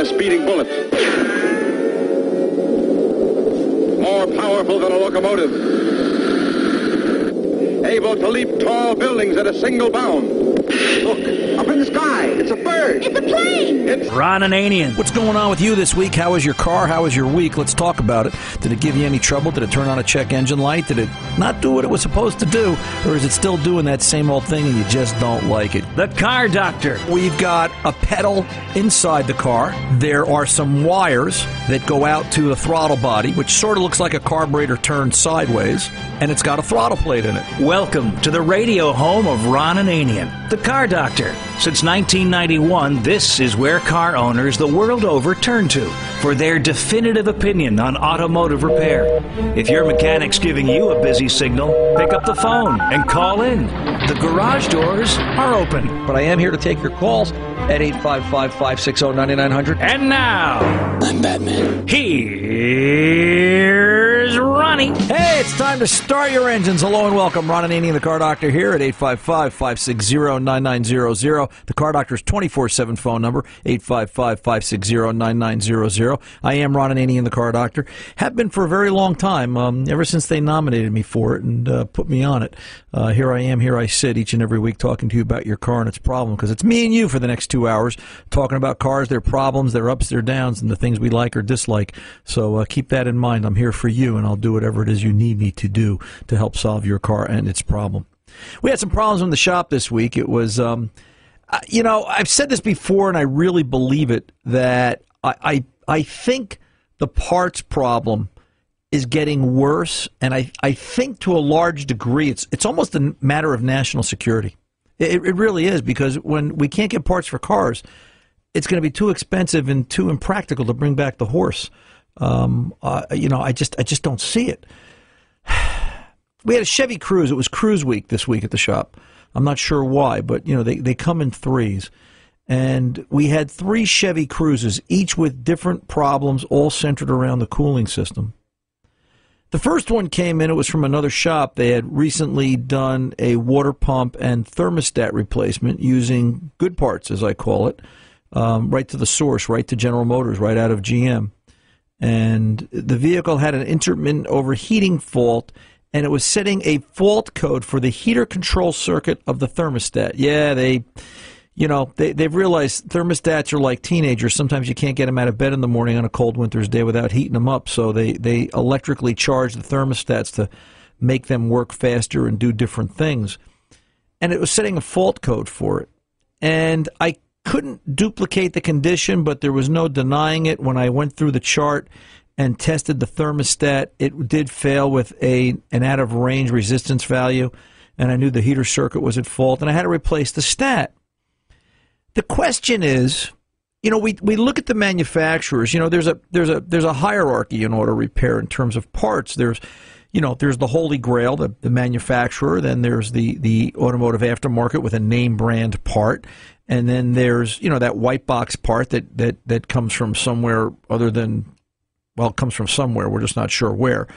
a speeding bullet. More powerful than a locomotive. Able to leap tall buildings at a single bound. Look, in the sky. It's a bird. It's a plane. It's Ron Ananian. What's going on with you this week? How was your car? How was your week? Let's talk about it. Did it give you any trouble? Did it turn on a check engine light? Did it not do what it was supposed to do? Or is it still doing that same old thing and you just don't like it? The car doctor. We've got a pedal inside the car. There are some wires that go out to the throttle body, which sort of looks like a carburetor turned sideways, and it's got a throttle plate in it. Welcome to the radio home of Ron Ananian, the car doctor. Since 1991, this is where car owners the world over turn to for their definitive opinion on automotive repair. If your mechanic's giving you a busy signal, pick up the phone and call in. The garage doors are open. But I am here to take your calls at 855 560 9900. And now, I'm Batman. here's Ronnie. Hey, it's time to start your engines. Hello and welcome. Ron Ananian, the car doctor, here at 855 560 9900. The car doctor's 24 7 phone number, 855 560 9900. I am Ron and Annie Ananian, the car doctor. Have been for a very long time, um, ever since they nominated me for it and uh, put me on it. Uh, here I am, here I sit each and every week talking to you about your car and its problem because it's me and you for the next two hours talking about cars, their problems, their ups, their downs, and the things we like or dislike. So uh, keep that in mind. I'm here for you and I'll do whatever it is you need me to do to help solve your car and its problem. We had some problems in the shop this week. It was, um, you know, I've said this before and I really believe it that I, I, I think the parts problem is getting worse, and I, I think to a large degree it's it's almost a matter of national security. It, it really is because when we can't get parts for cars, it's going to be too expensive and too impractical to bring back the horse. Um, uh, you know, I just I just don't see it. We had a Chevy Cruze. It was Cruise Week this week at the shop. I'm not sure why, but you know they, they come in threes. And we had three Chevy Cruzes, each with different problems, all centered around the cooling system. The first one came in, it was from another shop. They had recently done a water pump and thermostat replacement using good parts, as I call it, um, right to the source, right to General Motors, right out of GM. And the vehicle had an intermittent overheating fault, and it was setting a fault code for the heater control circuit of the thermostat. Yeah, they you know, they, they've realized thermostats are like teenagers. Sometimes you can't get them out of bed in the morning on a cold winter's day without heating them up. So they, they electrically charge the thermostats to make them work faster and do different things. And it was setting a fault code for it. And I couldn't duplicate the condition, but there was no denying it. When I went through the chart and tested the thermostat, it did fail with a an out of range resistance value, and I knew the heater circuit was at fault, and I had to replace the stat. The question is, you know, we, we look at the manufacturers. You know, there's a there's a there's a hierarchy in auto repair in terms of parts. There's, you know, there's the holy grail, the, the manufacturer. Then there's the the automotive aftermarket with a name brand part, and then there's you know that white box part that that that comes from somewhere other than, well, comes from somewhere. We're just not sure where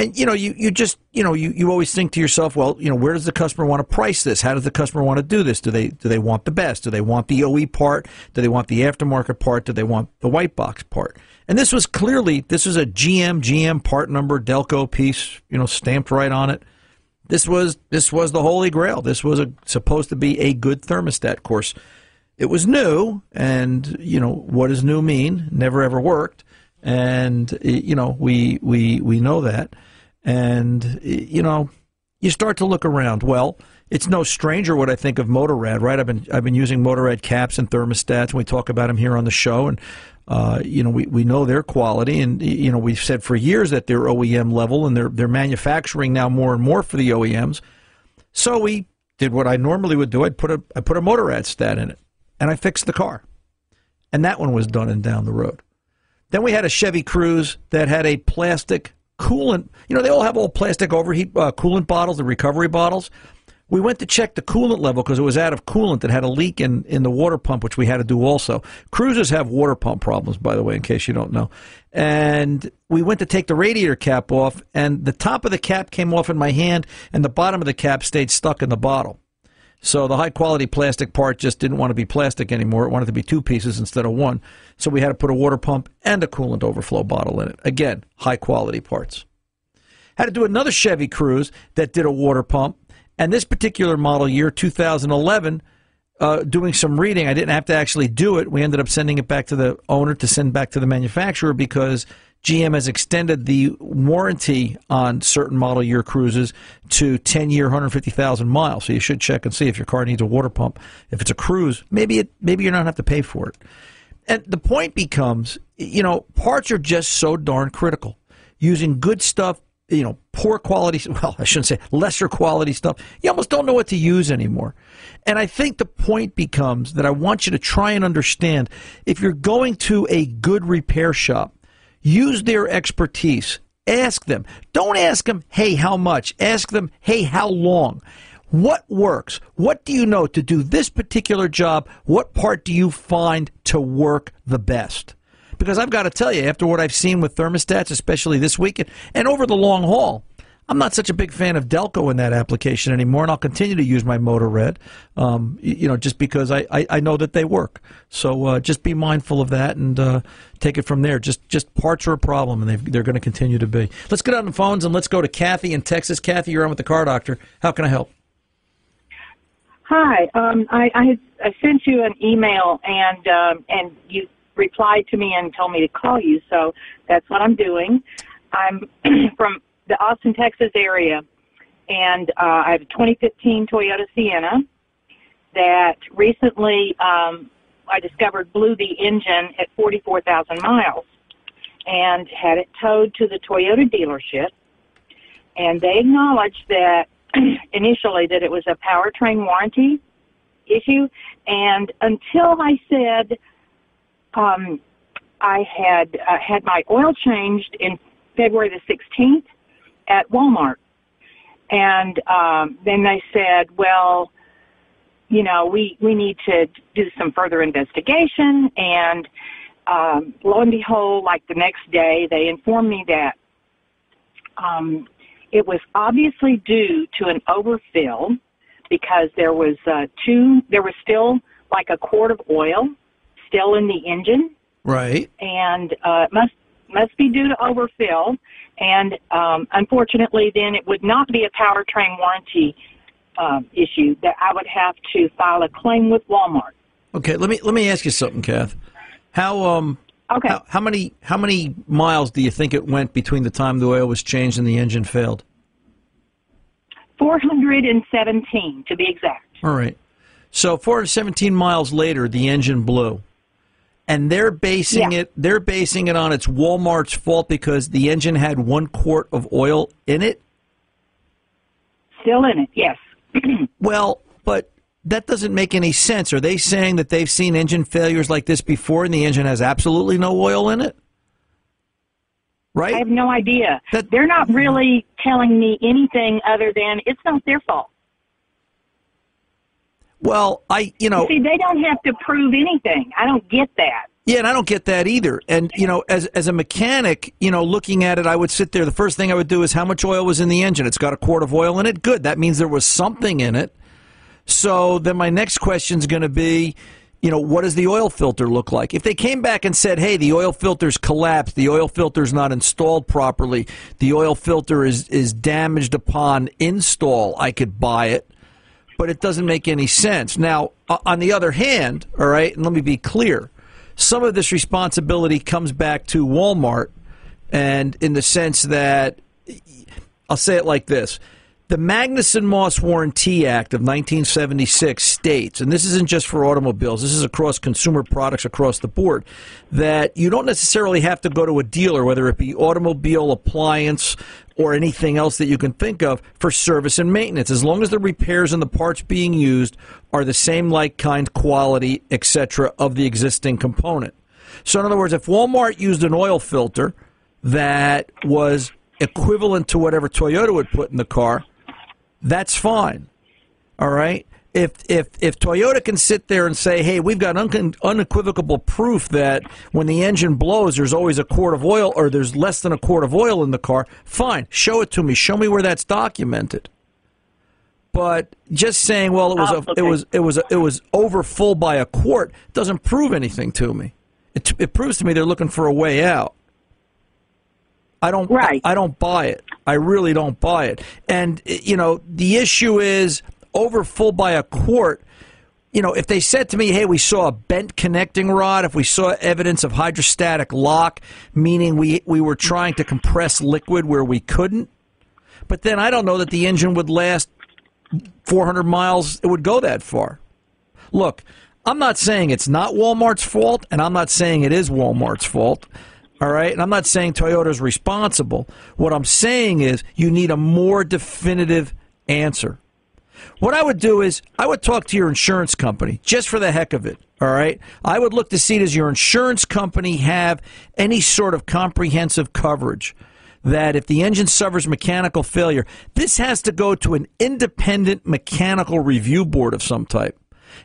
and you know you, you just you know you, you always think to yourself well you know where does the customer want to price this? How does the customer want to do this? Do they do they want the best? Do they want the OE part? Do they want the aftermarket part? Do they want the white box part? And this was clearly this was a GM GM part number Delco piece you know stamped right on it. This was this was the holy grail. This was a, supposed to be a good thermostat course. It was new and you know what does new mean? Never ever worked. And you know we we we know that and you know you start to look around well it's no stranger what I think of Motorrad, right? I've been I've been using Motorrad caps and thermostats, and we talk about them here on the show, and uh, you know we, we know their quality, and you know we've said for years that they're OEM level, and they're they're manufacturing now more and more for the OEMs. So we did what I normally would do. I'd put a I put a Motorrad stat in it, and I fixed the car, and that one was done and down the road. Then we had a Chevy Cruze that had a plastic coolant. You know, they all have old plastic overheat uh, coolant bottles, the recovery bottles. We went to check the coolant level because it was out of coolant that had a leak in, in the water pump, which we had to do also. Cruisers have water pump problems, by the way, in case you don't know. And we went to take the radiator cap off, and the top of the cap came off in my hand, and the bottom of the cap stayed stuck in the bottle. So the high quality plastic part just didn't want to be plastic anymore. It wanted to be two pieces instead of one. So we had to put a water pump and a coolant overflow bottle in it. Again, high quality parts. Had to do another Chevy Cruze that did a water pump. And this particular model year, 2011, uh, doing some reading, I didn't have to actually do it. We ended up sending it back to the owner to send back to the manufacturer because GM has extended the warranty on certain model year Cruzes to 10 year, 150,000 miles. So you should check and see if your car needs a water pump. If it's a Cruze, maybe it, maybe you're not have to pay for it. And the point becomes, you know, parts are just so darn critical. Using good stuff, you know, poor quality, well, I shouldn't say lesser quality stuff. You almost don't know what to use anymore. And I think the point becomes that I want you to try and understand if you're going to a good repair shop, Use their expertise. Ask them. Don't ask them, hey, how much? Ask them, hey, how long? What works? What do you know to do this particular job? What part do you find to work the best? Because I've got to tell you, after what I've seen with thermostats, especially this weekend, and over the long haul, I'm not such a big fan of Delco in that application anymore, and I'll continue to use my Motorrad, um, you know, just because I, I, I, know that they work. So uh, just be mindful of that and uh, take it from there. Just just parts are a problem, and they're going to continue to be. Let's get on the phones and let's go to Kathy in Texas. Kathy, you're on with the Car Doctor. How can I help? Hi, um, I, I, I sent you an email and um, and you replied to me and told me to call you, so that's what I'm doing. I'm from the Austin, Texas area, and uh, I have a 2015 Toyota Sienna that recently um, I discovered blew the engine at 44,000 miles, and had it towed to the Toyota dealership, and they acknowledged that initially that it was a powertrain warranty issue, and until I said um, I had uh, had my oil changed in February the 16th at Walmart. And um, then they said, well, you know, we, we need to do some further investigation. And um, lo and behold, like the next day, they informed me that um, it was obviously due to an overfill because there was uh, two, there was still like a quart of oil still in the engine. Right. And uh, it must must be due to overfill, and um, unfortunately, then it would not be a powertrain warranty uh, issue. That I would have to file a claim with Walmart. Okay, let me let me ask you something, Kath. How um okay how, how many how many miles do you think it went between the time the oil was changed and the engine failed? Four hundred and seventeen, to be exact. All right. So 417 miles later, the engine blew and they're basing yeah. it they're basing it on it's Walmart's fault because the engine had one quart of oil in it. Still in it, yes. well, but that doesn't make any sense. Are they saying that they've seen engine failures like this before and the engine has absolutely no oil in it? Right? I have no idea. That, They're not mm-hmm. really telling me anything other than it's not their fault. Well, I, you know, see, they don't have to prove anything. I don't get that. Yeah, and I don't get that either. And you know, as as a mechanic, you know, looking at it, I would sit there. The first thing I would do is how much oil was in the engine. It's got a quart of oil in it. Good. That means there was something in it. So then my next question is going to be, you know, what does the oil filter look like? If they came back and said, "Hey, the oil filter's collapsed. The oil filter's not installed properly. The oil filter is is damaged upon install," I could buy it but it doesn't make any sense. Now, on the other hand, all right, and let me be clear, some of this responsibility comes back to Walmart, and in the sense that I'll say it like this. The Magnuson Moss Warranty Act of 1976 states, and this isn't just for automobiles, this is across consumer products across the board, that you don't necessarily have to go to a dealer, whether it be automobile, appliance, or anything else that you can think of for service and maintenance, as long as the repairs and the parts being used are the same like kind quality, etc., of the existing component. So, in other words, if Walmart used an oil filter that was equivalent to whatever Toyota would put in the car, that's fine. All right if if if Toyota can sit there and say, "Hey, we've got un- unequivocal proof that when the engine blows, there's always a quart of oil, or there's less than a quart of oil in the car," fine, show it to me. Show me where that's documented. But just saying, well, it was Oh, a, okay. it was it was a, it was over full by a quart doesn't prove anything to me. It, it proves to me they're looking for a way out. I don't Right. I, don't buy it. I really don't buy it. And eh, you know, the issue is over full by a quart. You know, if they said to me, "Hey, we saw a bent connecting rod," if we saw evidence of hydrostatic lock, meaning we we were trying to compress liquid where we couldn't, but then I don't know that the engine would last 400 miles. It would go that far. Look, I'm not saying it's not Walmart's fault, and I'm not saying it is Walmart's fault. All right, and I'm not saying Toyota's responsible. What I'm saying is you need a more definitive answer. What I would do is I would talk to your insurance company just for the heck of it. All right. I would look to see does your insurance company have any sort of comprehensive coverage that if the engine suffers mechanical failure, this has to go to an independent mechanical review board of some type.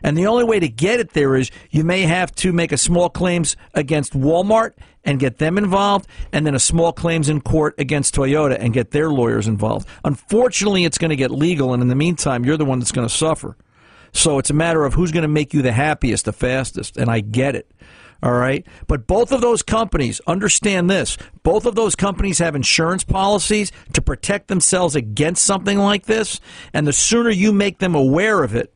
And the only way to get it there is you may have to make a small claims against Walmart and get them involved, and then a small claims in court against Toyota and get their lawyers involved. Unfortunately, it's going to get legal, and in the meantime, you're the one that's going to suffer. So it's a matter of who's going to make you the happiest, the fastest, and I get it. All right. But both of those companies, understand this, both of those companies have insurance policies to protect themselves against something like this. And the sooner you make them aware of it,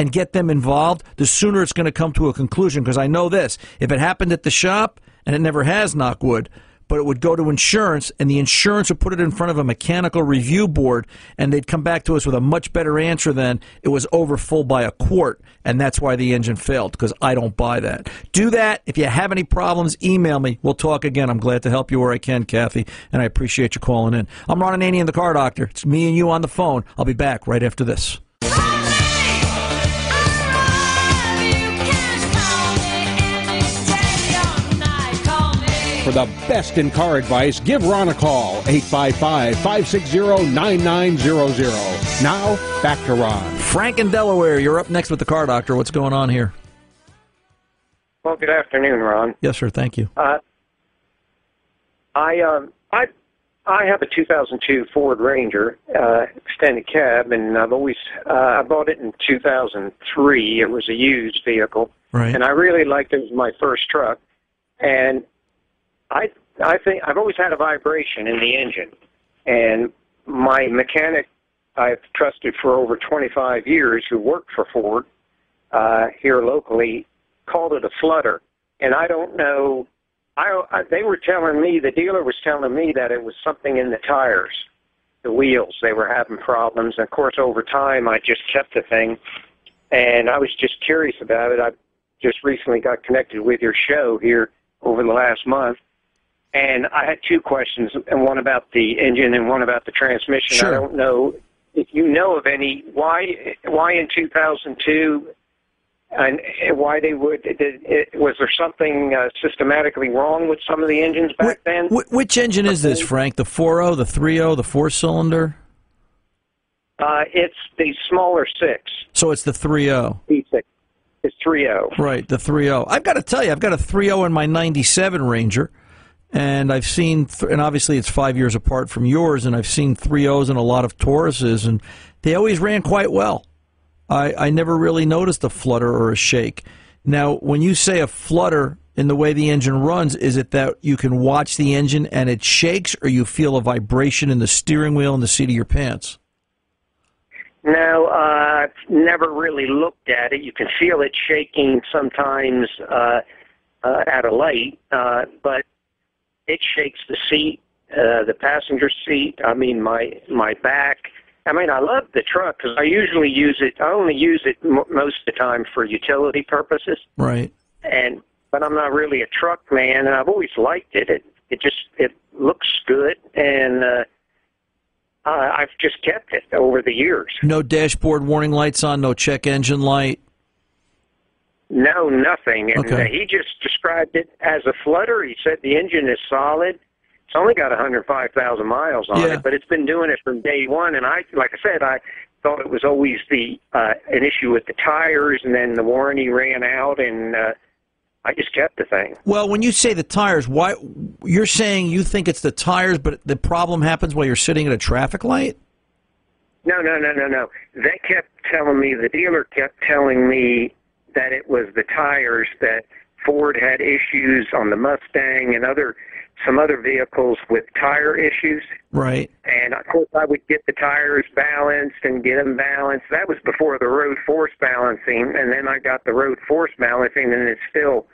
and get them involved, the sooner it's going to come to a conclusion. Because I know this if it happened at the shop, and it never has, knock wood, but it would go to insurance, and the insurance would put it in front of a mechanical review board, and they'd come back to us with a much better answer than it was over full by a quart, and that's why the engine failed, because I don't buy that. Do that. If you have any problems, email me. We'll talk again. I'm glad to help you where I can, Kathy, and I appreciate you calling in. I'm Ron Ananian, the car doctor. It's me and you on the phone. I'll be back right after this. For the best in car advice, give Ron a call, 855 560 9900. Now, back to Ron. Frank in Delaware, you're up next with the car doctor. What's going on here? Well, good afternoon, Ron. Yes, sir. Thank you. Uh, I um, I I have a 2002 Ford Ranger uh, extended cab, and I've always uh, I bought it in 2003. It was a used vehicle, Right. and I really liked it. It was my first truck, and I I think I've always had a vibration in the engine, and my mechanic I've trusted for over 25 years, who worked for Ford uh, here locally, called it a flutter, and I don't know. I, I they were telling me the dealer was telling me that it was something in the tires, the wheels. They were having problems. And of course, over time, I just kept the thing, and I was just curious about it. I just recently got connected with your show here over the last month, and I had two questions, and one about the engine and one about the transmission. Sure. I don't know if you know of any why why in 2002 and why they would did, it, was there something uh, systematically wrong with some of the engines back then? Wh- which engine is this, Frank? The 4.0, the 3.0, the four cylinder? Uh, it's the smaller six, So it's the 3.0. V6. It's three oh. Right, the 3.0. I've got to tell you, I've got a 3.0 in my 97 Ranger, and I've seen, th- and obviously it's five years apart from yours, and I've seen three O's and a lot of Tauruses, and they always ran quite well. I, I never really noticed a flutter or a shake. Now, when you say a flutter in the way the engine runs, is it that you can watch the engine and it shakes, or you feel a vibration in the steering wheel and the seat of your pants? No, uh, I've never really looked at it. You can feel it shaking sometimes uh, uh, at a light, uh, but it shakes the seat, uh, the passenger seat. I mean, my my back. I mean, I love the truck because I usually use it. I only use it m- most of the time for utility purposes, Right. and but I'm not really a truck man, and I've always liked it. It it just it looks good, and uh, I, I've just kept it over the years. No dashboard warning lights on, no check engine light. No, nothing. And Okay. he just described it as a flutter. He said the engine is solid. It's only got 105,000 miles on Yeah. it, but it's been doing it from day one. And I, like I said, I thought it was always the uh, an issue with the tires, and then the warranty ran out, and uh, I just kept the thing. Well, when you say the tires, why you're saying you think it's the tires, but the problem happens while you're sitting at a traffic light? No, no, no, no, no. They kept telling me, the dealer kept telling me that it was the tires that Ford had issues on the Mustang and other some other vehicles with tire issues. Right. And of course, I would get the tires balanced and get them balanced. That was before the road force balancing, and then I got the road force balancing, and it's still,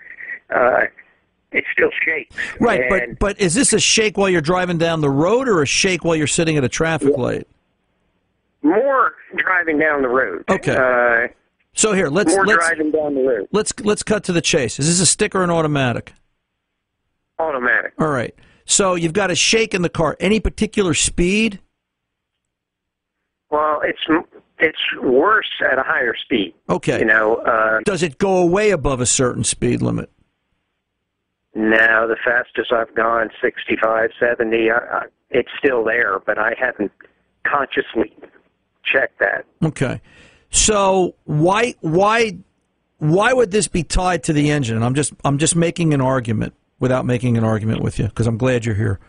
uh, it still shakes. Right, And- but but is this a shake while you're driving down the road or a shake while you're sitting at a traffic light? more driving down the road. Okay. Uh, So here, let's more let's driving down the road. let's let's cut to the chase. Is this a stick or an automatic? Automatic. All right. So you've got a shake in the car. Any particular speed? Well, it's it's worse at a higher speed. Okay. You know, uh, Does it go away above a certain speed limit? No, the fastest I've gone, 65, 70. I, I, it's still there, but I haven't consciously checked that. Okay. So why why why would this be tied to the engine? And I'm just I'm just making an argument without making an argument with you because I'm glad you're here.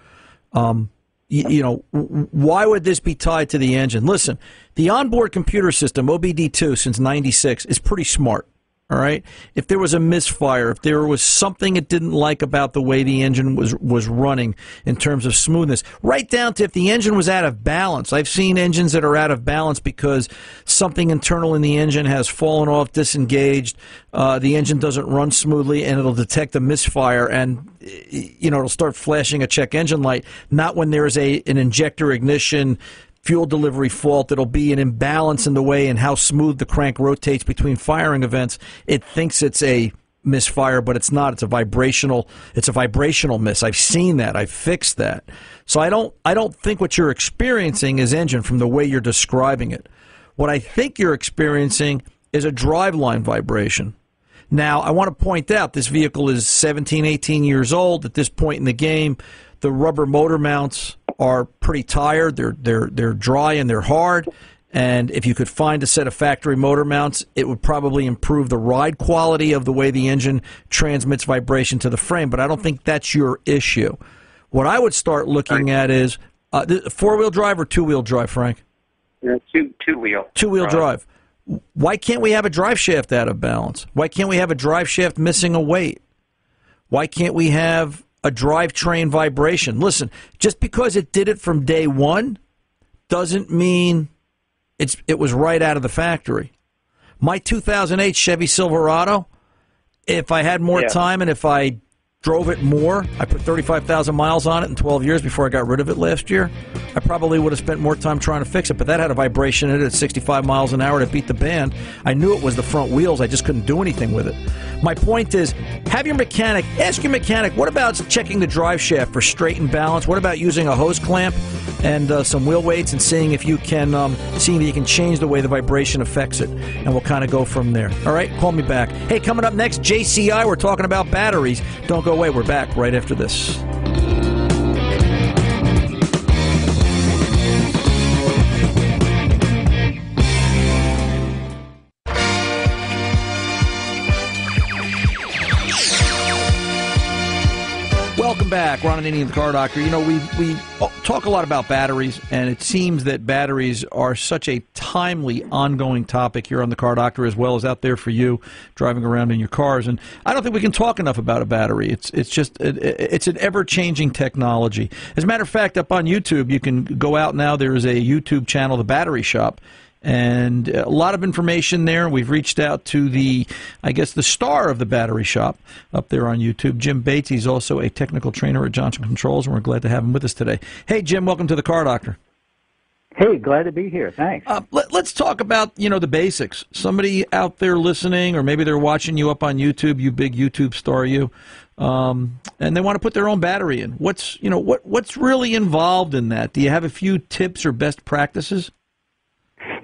Um, you, you know, why would this be tied to the engine? Listen, the onboard computer system OBD2 since '96 is pretty smart. All right. If there was a misfire, if there was something it didn't like about the way the engine was was running in terms of smoothness, right down to if the engine was out of balance. I've seen engines that are out of balance because something internal in the engine has fallen off, disengaged. Uh, the engine doesn't run smoothly, and it'll detect a misfire, and you know it'll start flashing a check engine light. Not when there's a an injector ignition fuel delivery fault. It'll be an imbalance in the way and how smooth the crank rotates between firing events. It thinks it's a misfire, but it's not. It's a vibrational. It's a vibrational miss. I've seen that. I've fixed that. So I don't. I don't think what you're experiencing is engine from the way you're describing it. What I think you're experiencing is a driveline vibration. Now, I want to point out this vehicle is 17, 18 years old at this point in the game. The rubber motor mounts are pretty tired. They're they're they're dry and they're hard. And if you could find a set of factory motor mounts, it would probably improve the ride quality of the way the engine transmits vibration to the frame. But I don't think that's your issue. What I would start looking at is uh, four wheel drive or two wheel drive, Frank. Two two wheel. Two wheel drive. Why can't we have a drive shaft out of balance? Why can't we have a drive shaft missing a weight? Why can't we have a drivetrain vibration? Listen, just because it did it from day one doesn't mean it's it was right out of the factory. My 2008 Chevy Silverado, if I had more Yeah. time and if I drove it more, I put 35,000 miles on it in 12 years before I got rid of it last year. I probably would have spent more time trying to fix it, but that had a vibration in it at 65 miles an hour to beat the band. I knew it was the front wheels, I just couldn't do anything with it. My point is, have your mechanic, ask your mechanic, what about checking the drive shaft for straight and balance? What about using a hose clamp and uh, some wheel weights and seeing if you can, um, seeing that you can change the way the vibration affects it? And we'll kind of go from there. All right, call me back. Hey, coming up next, JCI, we're talking about batteries. Don't go away, we're back right after this. Welcome back, Ron Ananian, the Car Doctor. You know, we we talk a lot about batteries, and it seems that batteries are such a timely, ongoing topic here on the Car Doctor, as well as out there for you driving around in your cars. And I don't think we can talk enough about a battery. It's it's just it, it's an ever changing technology. As a matter of fact, up on YouTube, you can go out now. There is a YouTube channel, the Battery Shop and a lot of information there. We've reached out to the, I guess, the star of the battery shop up there on YouTube, Jim Bates. He's also a technical trainer at Johnson Controls, and we're glad to have him with us today. Hey, Jim, welcome to the Car Doctor. Hey, glad to be here. Thanks. Uh, let, us talk about you know the basics. Somebody out there listening, or maybe they're watching you up on YouTube. You big YouTube star, you. Um, and they want to put their own battery in. What's you know what what's really involved in that? Do you have a few tips or best practices?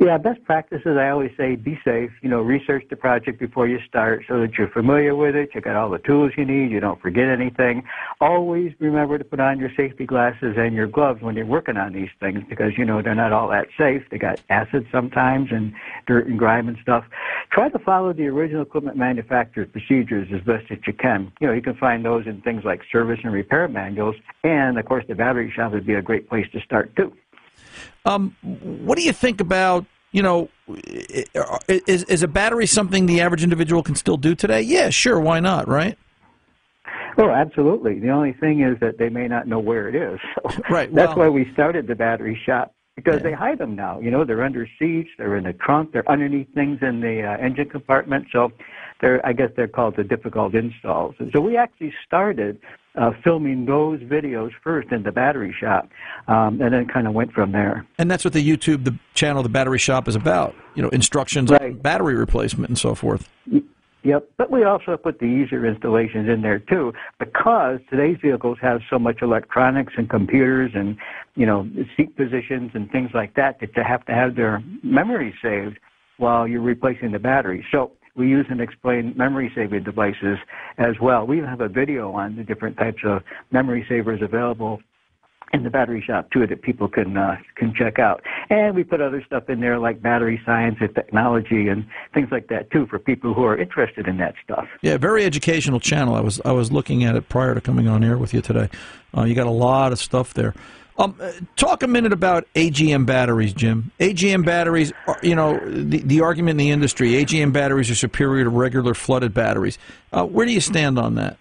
Yeah, best practices, I always say be safe. You know, research the project before you start so that you're familiar with it. You got all the tools you need. You don't forget anything. Always remember to put on your safety glasses and your gloves when you're working on these things because, you know, they're not all that safe. They got acid sometimes and dirt and grime and stuff. Try to follow the original equipment manufacturer's procedures as best as you can. You know, you can find those in things like service and repair manuals. And, of course, the battery shop would be a great place to start, too. Um, what do you think about you know, is is a battery something the average individual can still do today? Yeah, sure, why not, right? Oh, absolutely. The only thing is that they may not know where it is. So right. That's why we started the battery shop because yeah. they hide them now. You know, they're under seats, they're in the trunk, they're underneath things in the uh, engine compartment. So they're, I guess they're called the difficult installs. And so we actually started uh, filming those videos first in the battery shop, um, and then kind of went from there. And that's what the YouTube, the channel, the battery shop is about. You know, instructions right. on battery replacement and so forth. Yep, but we also put the easier installations in there too, because today's vehicles have so much electronics and computers and you know seat positions and things like that that you have to have their memory saved while you're replacing the battery. So we use and explain memory saving devices as well. We have a video on the different types of memory savers available in the battery shop too that people can uh, can check out. And we put other stuff in there like battery science and technology and things like that too for people who are interested in that stuff. Yeah, very educational channel. I was I was looking at it prior to coming on air with you today. Uh, you got a lot of stuff there. Um, talk a minute about AGM batteries, Jim. AGM batteries, are, you know, the, the argument in the industry, AGM batteries are superior to regular flooded batteries. Uh, where do you stand on that?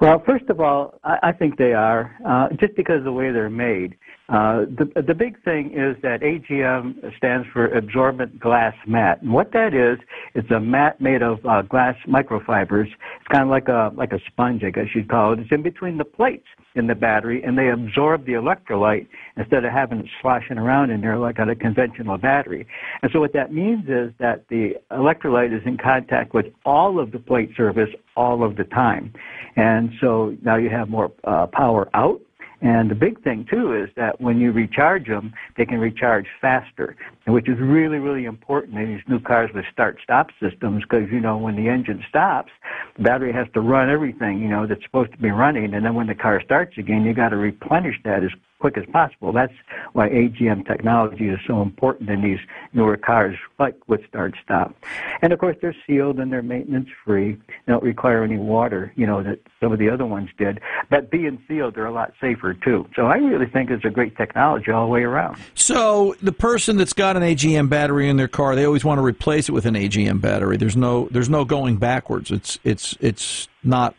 Well, first of all, I, I think they are, uh, just because of the way they're made. Uh, the, the big thing is that AGM stands for absorbent glass mat. And what that is, it's a mat made of uh, glass microfibers. It's kind of like a, like a sponge, I guess you'd call it. It's in between the plates in the battery and they absorb the electrolyte instead of having it sloshing around in there like on a conventional battery. And so what that means is that the electrolyte is in contact with all of the plate surface all of the time. And so now you have more uh, power out and the big thing too is that when you recharge them, they can recharge faster, which is really, really important in these new cars with start-stop systems because, you know, when the engine stops, the battery has to run everything, you know, that's supposed to be running. And then when the car starts again, you got to replenish that as quick as possible. That's why AGM technology is so important in these newer cars, like with start stop. And of course, they're sealed and they're maintenance free. They don't require any water, you know, that some of the other ones did. But being sealed, they're a lot safer too. So I really think it's a great technology all the way around. So the person that's got an AGM battery in their car, they always want to replace it with an AGM battery. There's no there's no going backwards. It's it's it's not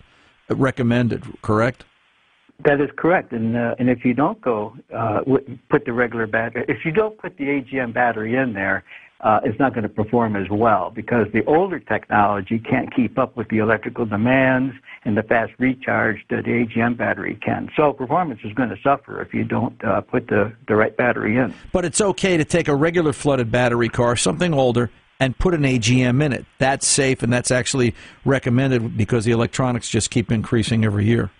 recommended, correct? That is correct, and uh, and if you don't go uh, put the regular battery, if you don't put the AGM battery in there, uh, it's not going to perform as well because the older technology can't keep up with the electrical demands and the fast recharge that the AGM battery can. So performance is going to suffer if you don't uh, put the the right battery in. But it's okay to take a regular flooded battery car, something older, and put an AGM in it. That's safe and that's actually recommended because the electronics just keep increasing every year.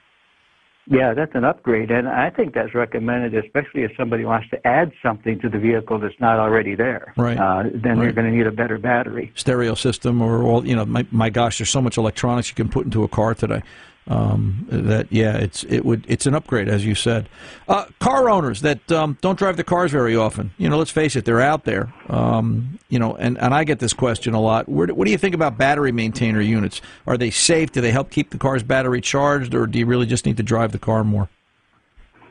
Yeah, that's an upgrade, and I think that's recommended, especially if somebody wants to add something to the vehicle that's not already there. Right. Uh, then right. you're going to need a better battery. Stereo system, or all you know. My, my gosh, there's so much electronics you can put into a car today um, that yeah, it's it would it's an upgrade as you said. Uh, car owners that um, don't drive the cars very often, you know, let's face it, they're out there. Um, you know, and, and I get this question a lot. Where, what do you think about battery maintainer units? Are they safe? Do they help keep the car's battery charged, or do you really just need to drive the car more?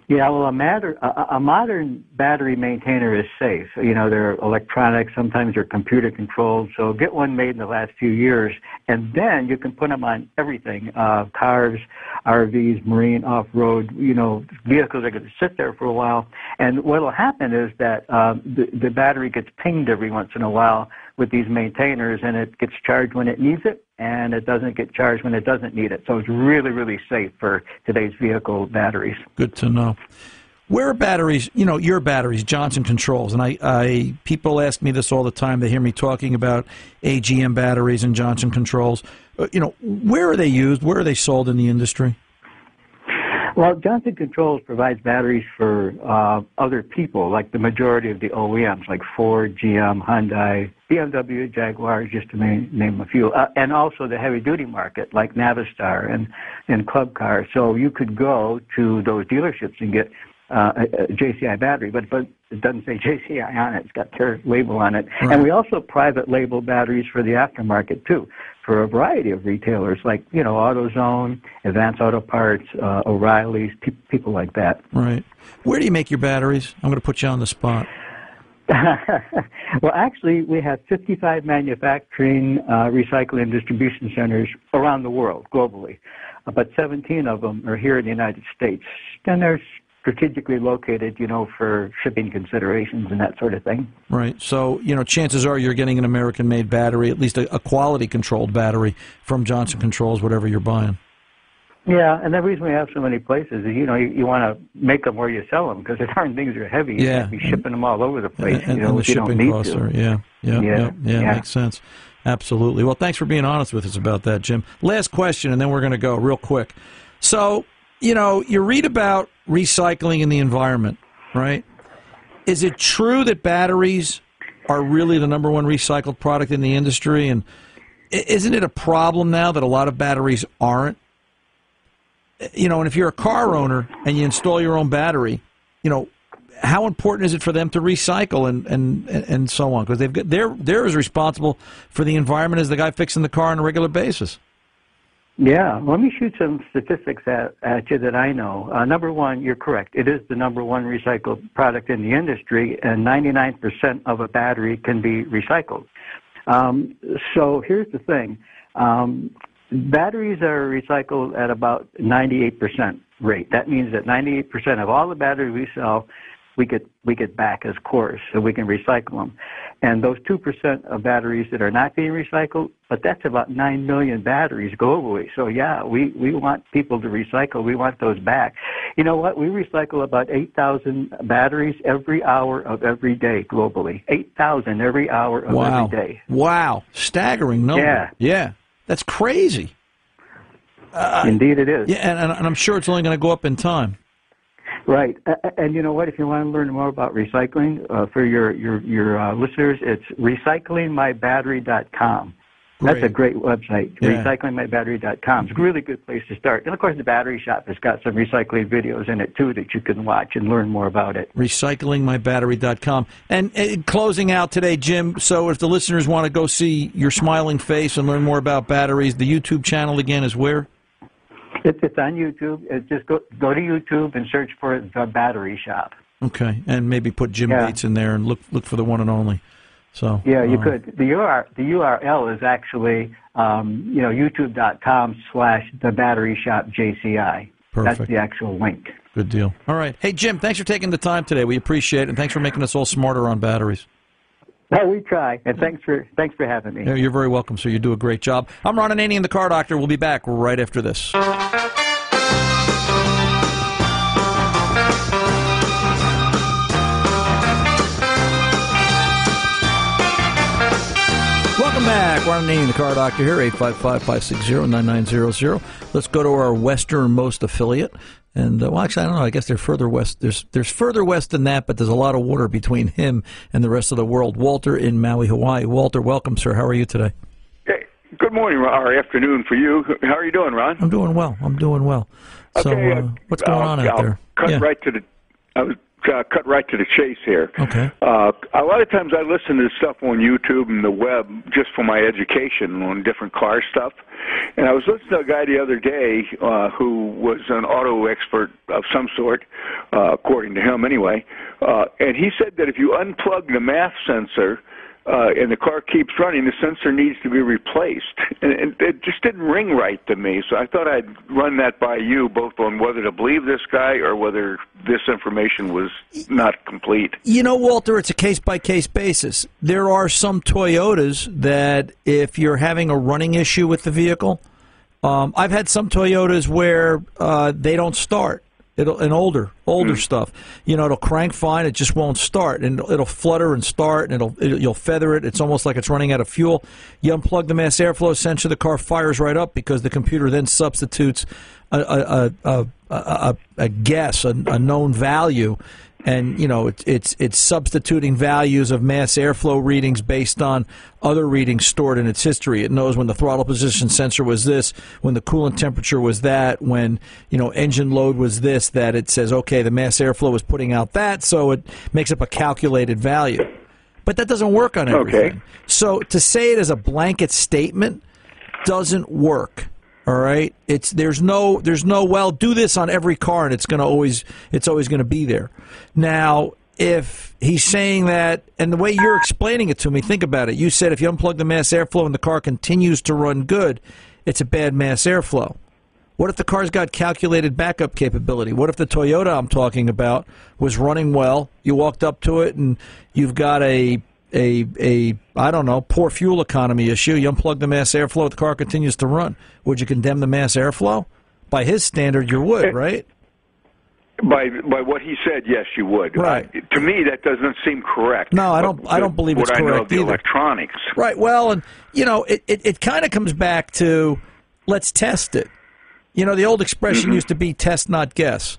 Yeah, well, a, matter, a, a modern battery maintainer is safe. You know, they're electronic, sometimes they're computer controlled. So get one made in the last few years, and then you can put them on everything: uh, cars, RVs, marine, off-road. You know, vehicles are going to sit there for a while. And what will happen is that um, the, the battery gets pinged every once in a while with these maintainers, and it gets charged when it needs it, and it doesn't get charged when it doesn't need it. So it's really, really safe for today's vehicle batteries. Good to know. Where batteries? You know, your batteries, Johnson Controls, and I, I people ask me this all the time. They hear me talking about AGM batteries and Johnson Controls. Uh, you know, where are they used? Where are they sold in the industry? Well, Johnson Controls provides batteries for uh, other people, like the majority of the OEMs, like Ford, GM, Hyundai, BMW, Jaguar, just to name, name a few, uh, and also the heavy-duty market, like Navistar and and Club Car. So you could go to those dealerships and get uh, a, a JCI battery, but but it doesn't say JCI on it. It's got their label on it, right. and we also private label batteries for the aftermarket too, for a variety of retailers like you know AutoZone, Advance Auto Parts, uh, O'Reilly's, pe- people like that. Right. Where do you make your batteries? I'm going to put you on the spot. well, actually, we have 55 manufacturing, uh, recycling, and distribution centers around the world, globally. Uh, but 17 of them are here in the United States. And they're strategically located, you know, for shipping considerations and that sort of thing. Right. So, you know, chances are you're getting an American made battery, at least a, a quality controlled battery from Johnson Controls, whatever you're buying. Yeah, and the reason we have so many places is, you know, you, you want to make them where you sell them because the darn things are heavy. You yeah. be shipping them all over the place, and, you know, and the you shipping don't need costs to. are, yeah, yeah, yeah, yeah, Yeah, yeah. makes sense. Absolutely. Well, thanks for being honest with us about that, Jim. Last question, and then we're going to go real quick. So, you know, you read about recycling in the environment, right? Is it true that batteries are really the number one recycled product in the industry? And isn't it a problem now that a lot of batteries aren't? You know, and if you're a car owner and you install your own battery, you know, how important is it for them to recycle and and and so on? Because they've got they're they're as responsible for the environment as the guy fixing the car on a regular basis. Yeah, let me shoot some statistics at, at you that I know. Uh, number one, you're correct. It is the number one recycled product in the industry, and 99% of a battery can be recycled. Um, so here's the thing. Um, batteries are recycled at about 98% rate. That means that 98% of all the batteries we sell, we get we get back as cores, so we can recycle them. And those 2% of batteries that are not being recycled, but that's about 9 million batteries globally. So yeah, we, we want people to recycle. We want those back. You know what? We recycle about 8,000 batteries every hour of every day globally. 8,000 every hour of wow, every day. wow, staggering number. Yeah. yeah, that's crazy. Uh, Indeed it is. Yeah, and, and I'm sure it's only going to go up in time. Right, and you know what? If you want to learn more about recycling uh, for your your your uh, listeners, it's recyclingmybattery.com. That's a great website, Yeah. recyclingmybattery.com. It's a really good place to start. And of course, the battery shop has got some recycling videos in it too that you can watch and learn more about it. recyclingmybattery.com. And uh, closing out today, Jim, so if the listeners want to go see your smiling face and learn more about batteries, the YouTube channel again is where? It's, it's on YouTube. It's just go go to YouTube and search for the Battery Shop. Okay, and maybe put Jim Yeah. Bates in there and look look for the one and only. So Yeah, you um, could. The URL the URL is actually um, you know YouTube.com slash The Battery Shop JCI. Perfect. That's the actual link. Good deal. All right. Hey, Jim, thanks for taking the time today. We appreciate it, and thanks for making us all smarter on batteries. Well, we try, and thanks for thanks for having me. Yeah, You're very welcome, sir. You do a great job. I'm Ron Ananian, the car doctor. We'll be back right after this. Back. Ron Ananian, the car doctor here, 855-560-9900. Let's go to our westernmost affiliate. And, uh, well, actually, I don't know. I guess they're further west. There's, there's further west than that, but there's a lot of water between him and the rest of the world. Walter in Maui, Hawaii. Walter, welcome, sir. How are you today? Hey, good morning or afternoon for you. How are you doing, Ron? I'm doing well. I'm doing well. So, Okay, uh, what's going I'll- on out I'll there? Cut Yeah. right to the. I was uh, cut right to the chase here. Okay. Uh, a lot of times I listen to stuff on YouTube and the web just for my education on different car stuff. And I was listening to a guy the other day uh, who was an auto expert of some sort, uh, according to him anyway. Uh, and he said that if you unplug the MAF sensor uh, and the car keeps running, the sensor needs to be replaced. And, and it just didn't ring right to me. So I thought I'd run that by you, both on whether to believe this guy or whether this information was not complete. You know, Walter, it's a case by case basis. There are some Toyotas that, if you're having a running issue with the vehicle, um, I've had some Toyotas where uh, they don't start. It'll and older older stuff. You know, it'll crank fine, it just won't start, and it'll, it'll flutter and start, and it'll, it'll you'll feather it. It's almost like it's running out of fuel. You unplug the mass airflow sensor, the car fires right up because the computer then substitutes a a a, a, guess, a, a known value, and you know it's it's it's substituting values of mass airflow readings based on other readings stored in its history. It knows when the throttle position sensor was this, when the coolant temperature was that, when you know engine load was this. That it says okay, the mass airflow was putting out that, so it makes up a calculated value. But that doesn't work on everything. Okay. So to say it as a blanket statement doesn't work. All right, it's there's no there's no well do this on every car and it's going to always it's always going to be there. Now, if he's saying that, and the way you're explaining it to me, think about it. You said if you unplug the mass airflow and the car continues to run good, it's a bad mass airflow. What if the car's got calculated backup capability? What if the Toyota I'm talking about was running well? You walked up to it and you've got a a a I don't know poor fuel economy issue. You unplug the mass airflow, the car continues to run. Would you condemn the mass airflow? By his standard, you would, right? By by what he said, yes, you would. Right. Uh, to me, that doesn't seem correct. No, I don't- But I don't believe what it's I know correct of the either. electronics. Right. Well, and you know, it, it, it kind of comes back to let's test it. You know, the old expression used to be test not guess.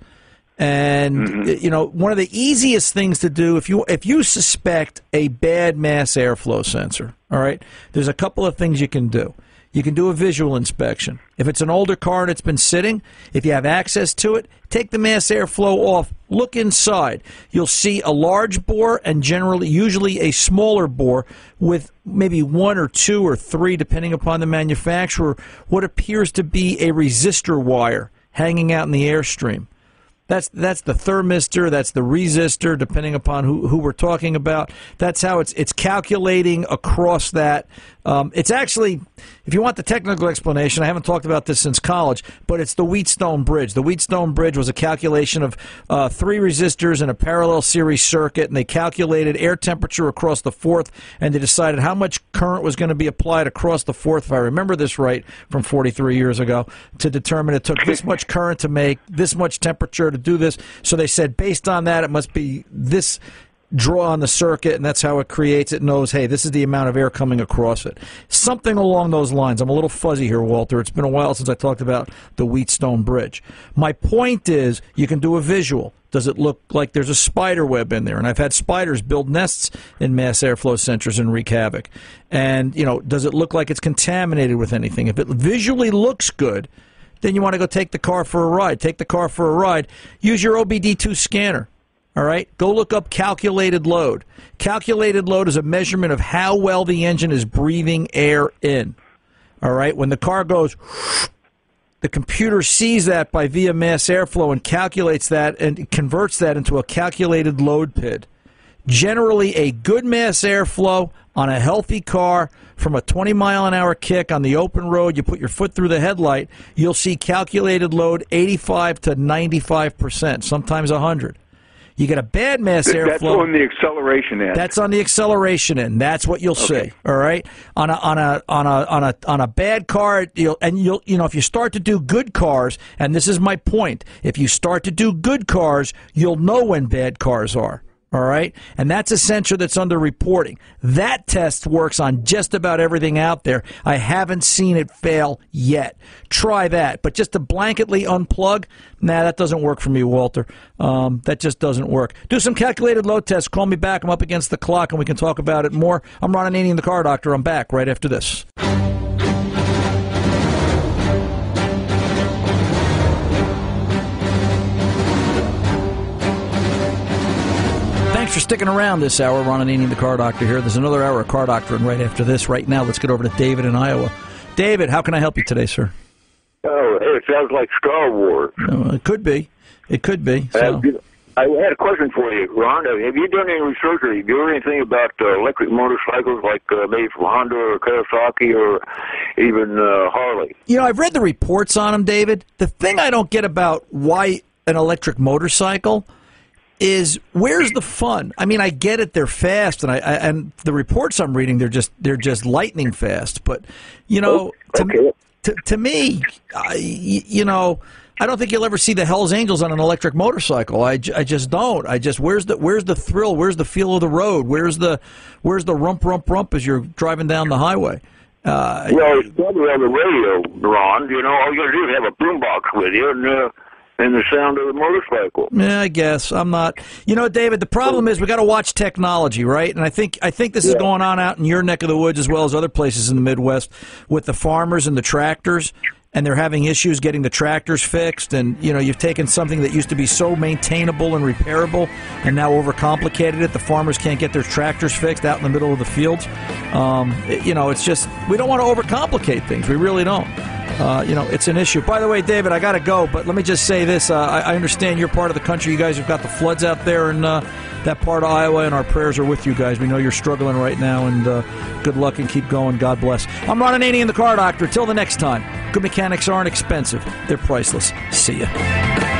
And mm-hmm. you know, one of the easiest things to do if you if you suspect a bad mass airflow sensor, all right, there's a couple of things you can do. You can do a visual inspection. If it's an older car and it's been sitting, if you have access to it, take the mass airflow off, look inside. You'll see a large bore and generally, usually a smaller bore with maybe one or two or three, depending upon the manufacturer, what appears to be a resistor wire hanging out in the airstream. That's that's the thermistor, that's the resistor, depending upon who, who we're talking about. That's how it's it's calculating across that. Um, it's actually, if you want the technical explanation, I haven't talked about this since college, but it's the Wheatstone bridge. The Wheatstone bridge was a calculation of uh, three resistors in a parallel series circuit, and they calculated air temperature across the fourth, and they decided how much current was going to be applied across the fourth, if I remember this right, from 43 years ago, to determine it took this much current to make this much temperature to do this. So they said, based on that, it must be this draw on the circuit, and that's how it creates it. Knows, hey, this is the amount of air coming across it. Something along those lines. I'm a little fuzzy here, Walter. It's been a while since I talked about the Wheatstone Bridge. My point is, you can do a visual. Does it look like there's a spider web in there? And I've had spiders build nests in mass airflow sensors and wreak havoc. And, you know, does it look like it's contaminated with anything? If it visually looks good, then you want to go take the car for a ride. Take the car for a ride. Use your OBD2 scanner. All right, go look up calculated load. Calculated load is a measurement of how well the engine is breathing air in. All right, when the car goes, the computer sees that by via mass airflow and calculates that and converts that into a calculated load PID. Generally, a good mass airflow on a healthy car from a 20 mile an hour kick on the open road, you put your foot through the headlight, you'll see calculated load 85 to 95%, sometimes 100. You get a bad mass Th- airflow. That's on the acceleration end. That's on the acceleration end. That's what you'll see. All right. On a on a on a on a on a bad car, you'll and you'll you know if you start to do good cars, and this is my point. If you start to do good cars, you'll know when bad cars are. All right. And that's a sensor that's under reporting. That test works on just about everything out there. I haven't seen it fail yet. Try that. But just to blanketly unplug, nah, that doesn't work for me, Walter. Um, that just doesn't work. Do some calculated load tests. Call me back. I'm up against the clock and we can talk about it more. I'm Ron Ananian, the car doctor. I'm back right after this. Sticking around this hour. Ron Ananian, the car doctor here. There's another hour of car doctor, and right after this, right now, let's get over to David in Iowa. David, how can I help you today, sir? Oh, it sounds like Star Wars. It could be. It could be. So. I had a question for you, Ron. Uh, Have you done any research or you heard anything about uh, electric motorcycles, like uh, maybe from Honda or Kawasaki or even uh, Harley? You know, I've read the reports on them, David. The thing I don't get about why an electric motorcycle is where's the fun? I mean, I get it; they're fast, and I, I and the reports I'm reading, they're just they're just lightning fast. But you know, to, to, to me, I, you know, I don't think you'll ever see the Hell's Angels on an electric motorcycle. I, I just don't. I just where's the where's the thrill? Where's the feel of the road? Where's the where's the rump rump rump as you're driving down the highway? Uh, Well, it's probably on the radio, Ron. You know, all you got to do is have a boombox with you, and uh, and the sound of the motorcycle. Yeah, I guess I'm not. You know, David. The problem is we got to watch technology, right? And I think I think this is going on out in your neck of the woods as well as other places in the Midwest with the farmers and the tractors. And they're having issues getting the tractors fixed. And you know, you've taken something that used to be so maintainable and repairable, and now overcomplicated it. The farmers can't get their tractors fixed out in the middle of the fields. Um, you know, it's just we don't want to overcomplicate things. We really don't. Uh, you know, it's an issue. By the way, David, I got to go, but let me just say this. Uh, I, I understand you're part of the country. You guys have got the floods out there in uh, that part of Iowa, and our prayers are with you guys. We know you're struggling right now, and uh, good luck and keep going. God bless. I'm Ron Ananian, the car doctor. Till the next time, good mechanics aren't expensive, they're priceless. See ya.